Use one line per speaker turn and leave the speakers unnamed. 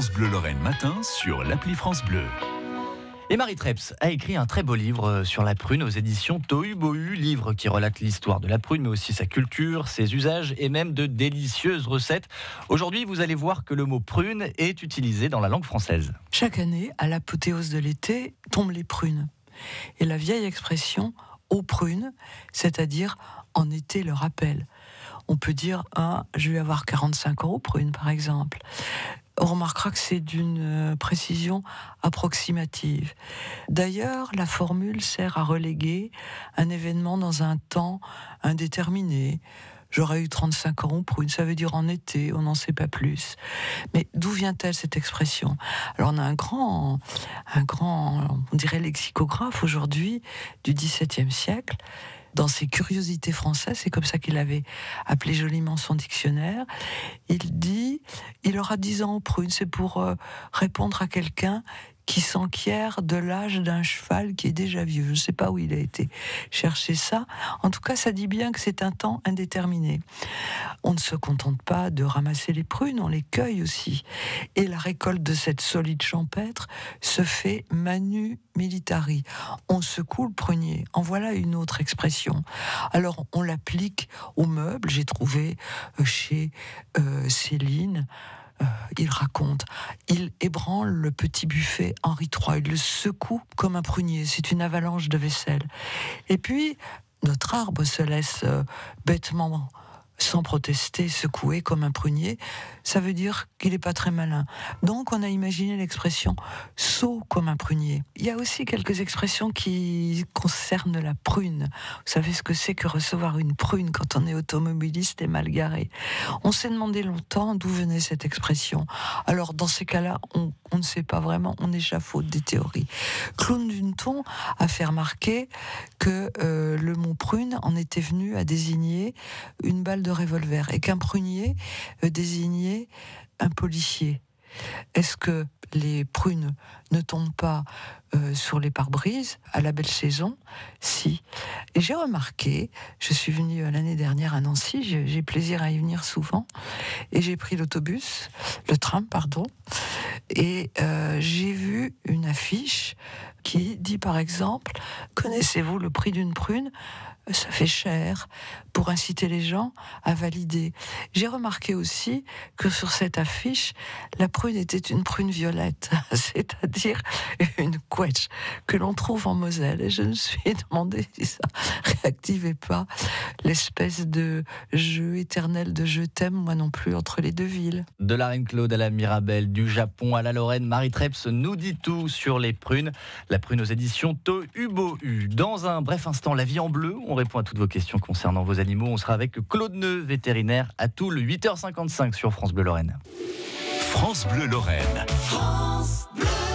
France Bleu Lorraine matin sur l'appli France Bleu.
Et Marie Treps a écrit un très beau livre euh, sur la prune aux éditions Tohu Bohu, livre qui relate l'histoire de la prune, mais aussi sa culture, ses usages et même de délicieuses recettes. Aujourd'hui, vous allez voir que le mot prune est utilisé dans la langue française.
Chaque année, à l'apothéose de l'été, tombent les prunes. Et la vieille expression aux prunes, c'est-à-dire en été le rappel. On peut dire, ah, je vais avoir 45 euros prunes, par exemple on remarquera que c'est d'une euh, précision approximative. D'ailleurs, la formule sert à reléguer un événement dans un temps indéterminé. J'aurais eu 35 euros pour une, ça veut dire en été, on n'en sait pas plus. Mais d'où vient-elle cette expression? Alors on a un grand, un grand, on dirait lexicographe aujourd'hui du XVIIe siècle dans ses curiosités françaises, c'est comme ça qu'il avait appelé joliment son dictionnaire, il dit, il aura 10 ans au prune, c'est pour euh, répondre à quelqu'un qui s'enquiert de l'âge d'un cheval qui est déjà vieux. Je ne sais pas où il a été chercher ça. En tout cas, ça dit bien que c'est un temps indéterminé. On ne se contente pas de ramasser les prunes, on les cueille aussi. Et la récolte de cette solide champêtre se fait manu militari. On secoue le prunier. En voilà une autre expression. Alors, on l'applique aux meubles. J'ai trouvé euh, chez euh, Céline euh, il raconte, il ébranle le petit buffet Henri III, il le secoue comme un prunier, c'est une avalanche de vaisselle. Et puis, notre arbre se laisse euh, bêtement sans protester, secoué comme un prunier, ça veut dire qu'il n'est pas très malin. Donc on a imaginé l'expression saut comme un prunier. Il y a aussi quelques expressions qui concernent la prune. Vous savez ce que c'est que recevoir une prune quand on est automobiliste et mal garé? On s'est demandé longtemps d'où venait cette expression. Alors dans ces cas-là, on, ne sait pas vraiment, on échafaude des théories. Claude Dunton a fait remarquer que euh, le mot prune en était venu à désigner une balle de revolver et qu'un prunier euh, désignait un policier. Est-ce que les prunes ne tombent pas euh, sur les pare-brises à la belle saison? Si. J'ai remarqué, je suis venue euh, l'année dernière à Nancy, j'ai plaisir à y venir souvent, et j'ai pris l'autobus, le tram, pardon, et j'ai vu une affiche qui dit par exemple, connaissez-vous le prix d'une prune? Ça fait cher pour inciter les gens à valider. J'ai remarqué aussi que sur cette affiche, la prune était une prune violette, c'est-à-dire une que l'on trouve en Moselle. Et je me suis demandé si ça réactivait pas l'espèce de jeu éternel de je t'aime, moi non plus, entre les deux villes.
De la Reine Claude à la Mirabelle, du Japon à la Lorraine, Marie Treps nous dit tout sur les prunes. La prune aux éditions To Ubo U. Dans un bref instant, la vie en bleu, on répond à toutes vos questions concernant vos animaux. On sera avec Claude Neu, vétérinaire, à Toul, 8h55 sur France Bleu Lorraine.
France Bleu Lorraine. France Bleu.